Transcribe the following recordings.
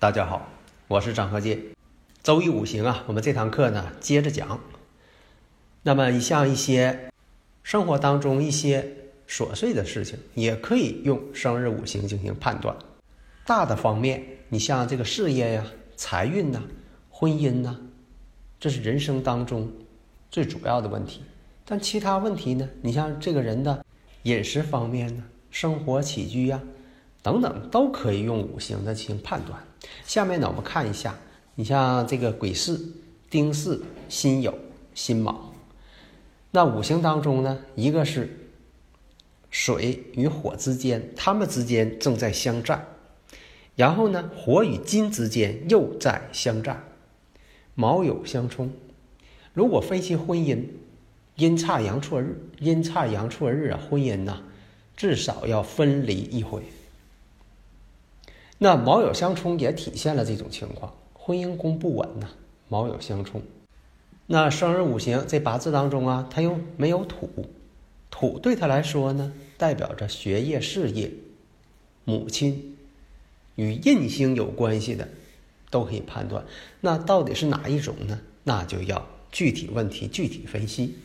大家好，我是张和介。周易五行啊，我们这堂课呢接着讲。那么，你像一些生活当中一些琐碎的事情，也可以用生日五行进行判断。大的方面，你像这个事业呀、财运呐、婚姻呐，这是人生当中最主要的问题。但其他问题呢，你像这个人的饮食方面呢、生活起居呀等等，都可以用五行的进行判断。下面呢，我们看一下，你像这个癸巳、丁巳、辛酉、辛卯，那五行当中呢，一个是水与火之间，它们之间正在相战，然后呢，火与金之间又在相战，卯酉相冲。如果分析婚姻，阴差阳错日，阴差阳错日啊，婚姻呐，至少要分离一回。那卯酉相冲也体现了这种情况，婚姻宫不稳呐。卯酉相冲，那生日五行这八字当中啊，它又没有土，土对他来说呢，代表着学业、事业、母亲，与印星有关系的，都可以判断。那到底是哪一种呢？那就要具体问题具体分析。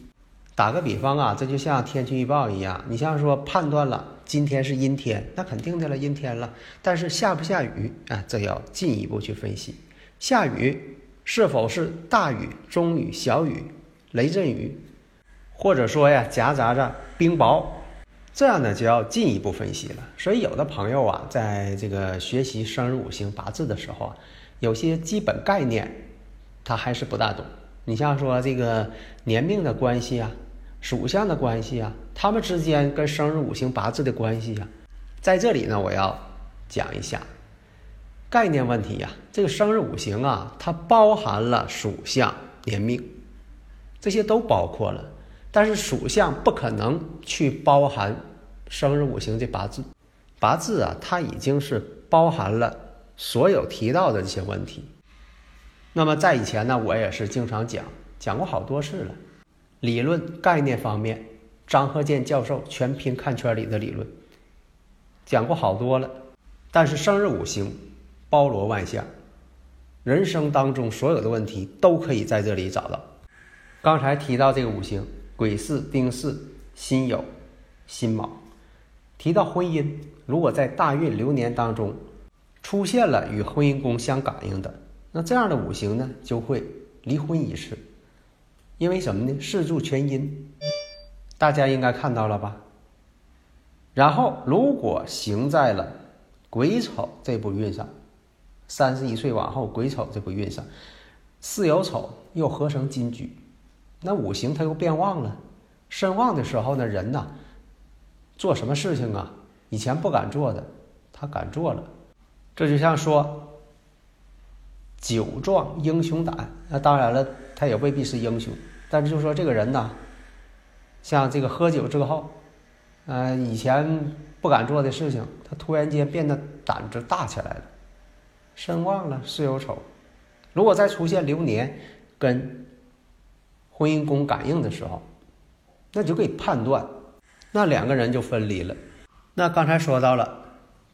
打个比方啊，这就像天气预报一样，你像说判断了今天是阴天，那肯定的了，阴天了。但是下不下雨啊？这要进一步去分析。下雨是否是大雨、中雨、小雨、雷阵雨，或者说呀夹杂着冰雹，这样呢就要进一步分析了。所以有的朋友啊，在这个学习生日五行八字的时候啊，有些基本概念他还是不大懂。你像说这个年命的关系啊。属相的关系啊，他们之间跟生日五行八字的关系啊，在这里呢，我要讲一下概念问题呀。这个生日五行啊，它包含了属相、年命，这些都包括了。但是属相不可能去包含生日五行这八字，八字啊，它已经是包含了所有提到的这些问题。那么在以前呢，我也是经常讲，讲过好多次了。理论概念方面，张鹤健教授全凭看圈里的理论讲过好多了。但是生日五行包罗万象，人生当中所有的问题都可以在这里找到。刚才提到这个五行，癸巳、丁巳、辛酉、辛卯，提到婚姻，如果在大运流年当中出现了与婚姻宫相感应的，那这样的五行呢，就会离婚一次。因为什么呢？四柱全阴，大家应该看到了吧？然后，如果行在了癸丑这部运上，三十一岁往后癸丑这部运上，巳酉丑又合成金局，那五行它又变旺了。身旺的时候呢，人呐，做什么事情啊，以前不敢做的，他敢做了。这就像说，酒壮英雄胆。那当然了。他也未必是英雄，但是就说这个人呢，像这个喝酒之后，呃，以前不敢做的事情，他突然间变得胆子大起来了，身旺了，巳酉丑，如果再出现流年跟婚姻宫感应的时候，那就可以判断，那两个人就分离了。那刚才说到了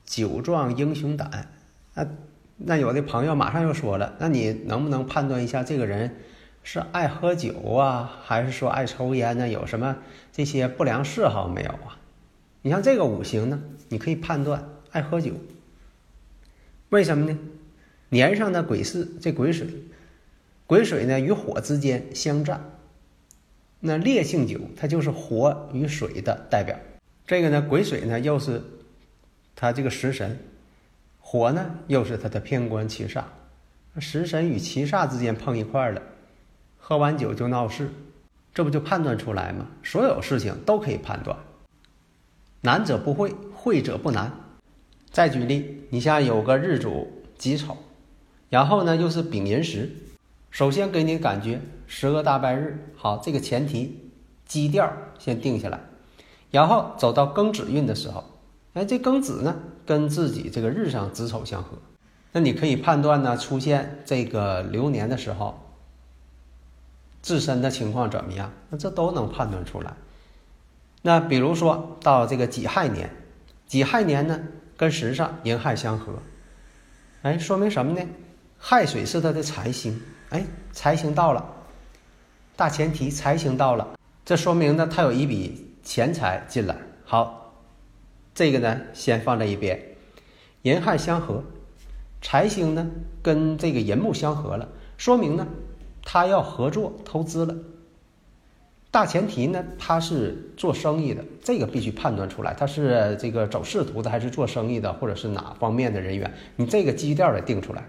酒壮英雄胆，那那有的朋友马上又说了，那你能不能判断一下这个人？是爱喝酒啊，还是说爱抽烟呢？有什么这些不良嗜好没有啊？你像这个五行呢，你可以判断爱喝酒。为什么呢？年上的癸巳，这癸水，癸水呢与火之间相战。那烈性酒，它就是火与水的代表。这个呢，癸水呢又是它这个食神，火呢又是它的偏官七煞。食神与七煞之间碰一块了。喝完酒就闹事，这不就判断出来吗？所有事情都可以判断，难者不会，会者不难。再举例，你像有个日主己丑，然后呢又是丙寅时，首先给你感觉十个大白日，好，这个前提基调先定下来，然后走到庚子运的时候，哎，这庚子呢跟自己这个日上子丑相合，那你可以判断呢出现这个流年的时候。自身的情况怎么样？那这都能判断出来。那比如说到这个己亥年，己亥年呢跟时上寅亥相合，哎，说明什么呢？亥水是他的财星，哎，财星到了，大前提财星到了，这说明呢他有一笔钱财进来。好，这个呢先放在一边，寅亥相合，财星呢跟这个寅木相合了，说明呢。他要合作投资了，大前提呢，他是做生意的，这个必须判断出来，他是这个走仕途的还是做生意的，或者是哪方面的人员，你这个基调得定出来，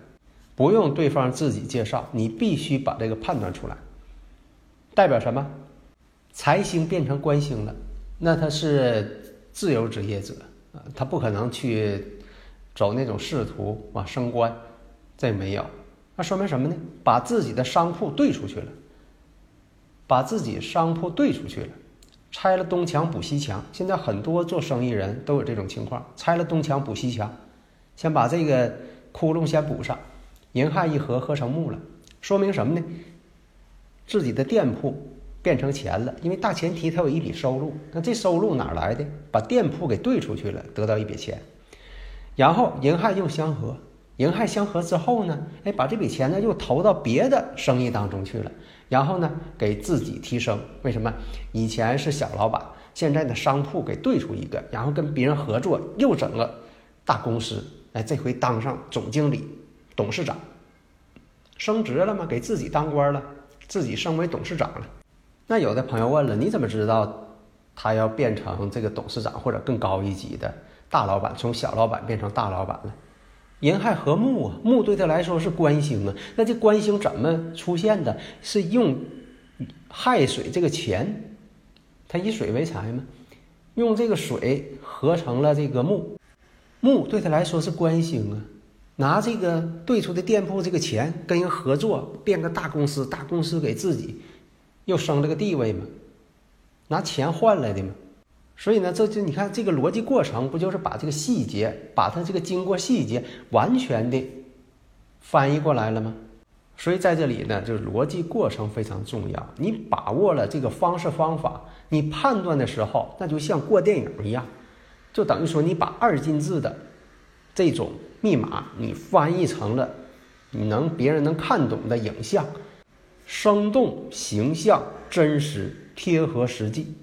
不用对方自己介绍，你必须把这个判断出来。代表什么？财星变成官星了，那他是自由职业者啊，他不可能去走那种仕途啊升官，这没有。那说明什么呢？把自己的商铺兑出去了，把自己商铺兑出去了，拆了东墙补西墙。现在很多做生意人都有这种情况，拆了东墙补西墙，先把这个窟窿先补上。银汉一合合成木了，说明什么呢？自己的店铺变成钱了，因为大前提他有一笔收入。那这收入哪来的？把店铺给兑出去了，得到一笔钱。然后银汉又相合。寅亥相合之后呢，哎，把这笔钱呢又投到别的生意当中去了，然后呢给自己提升。为什么？以前是小老板，现在呢商铺给兑出一个，然后跟别人合作又整个大公司，哎，这回当上总经理、董事长，升职了吗？给自己当官了，自己升为董事长了。那有的朋友问了，你怎么知道他要变成这个董事长或者更高一级的大老板，从小老板变成大老板了？寅亥合木啊，木对他来说是官星啊。那这官星怎么出现的？是用亥水这个钱，它以水为财嘛，用这个水合成了这个木，木对他来说是官星啊。拿这个兑出的店铺这个钱跟人合作，变个大公司，大公司给自己又升了个地位嘛，拿钱换来的嘛。所以呢，这就你看这个逻辑过程，不就是把这个细节，把它这个经过细节完全的翻译过来了吗？所以在这里呢，就是逻辑过程非常重要。你把握了这个方式方法，你判断的时候，那就像过电影一样，就等于说你把二进制的这种密码，你翻译成了你能别人能看懂的影像，生动、形象、真实、贴合实际。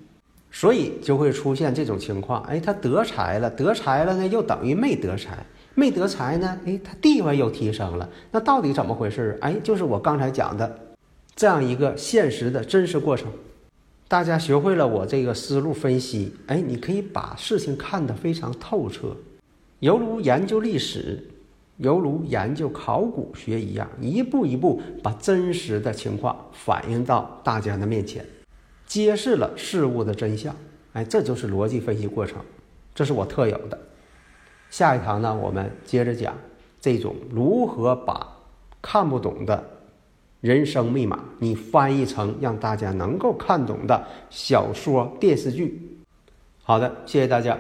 所以就会出现这种情况，哎，他得财了，得财了呢，又等于没得财，没得财呢，哎，他地位又提升了，那到底怎么回事？哎，就是我刚才讲的这样一个现实的真实过程。大家学会了我这个思路分析，哎，你可以把事情看得非常透彻，犹如研究历史，犹如研究考古学一样，一步一步把真实的情况反映到大家的面前。揭示了事物的真相，哎，这就是逻辑分析过程，这是我特有的。下一堂呢，我们接着讲这种如何把看不懂的人生密码，你翻译成让大家能够看懂的小说、电视剧。好的，谢谢大家。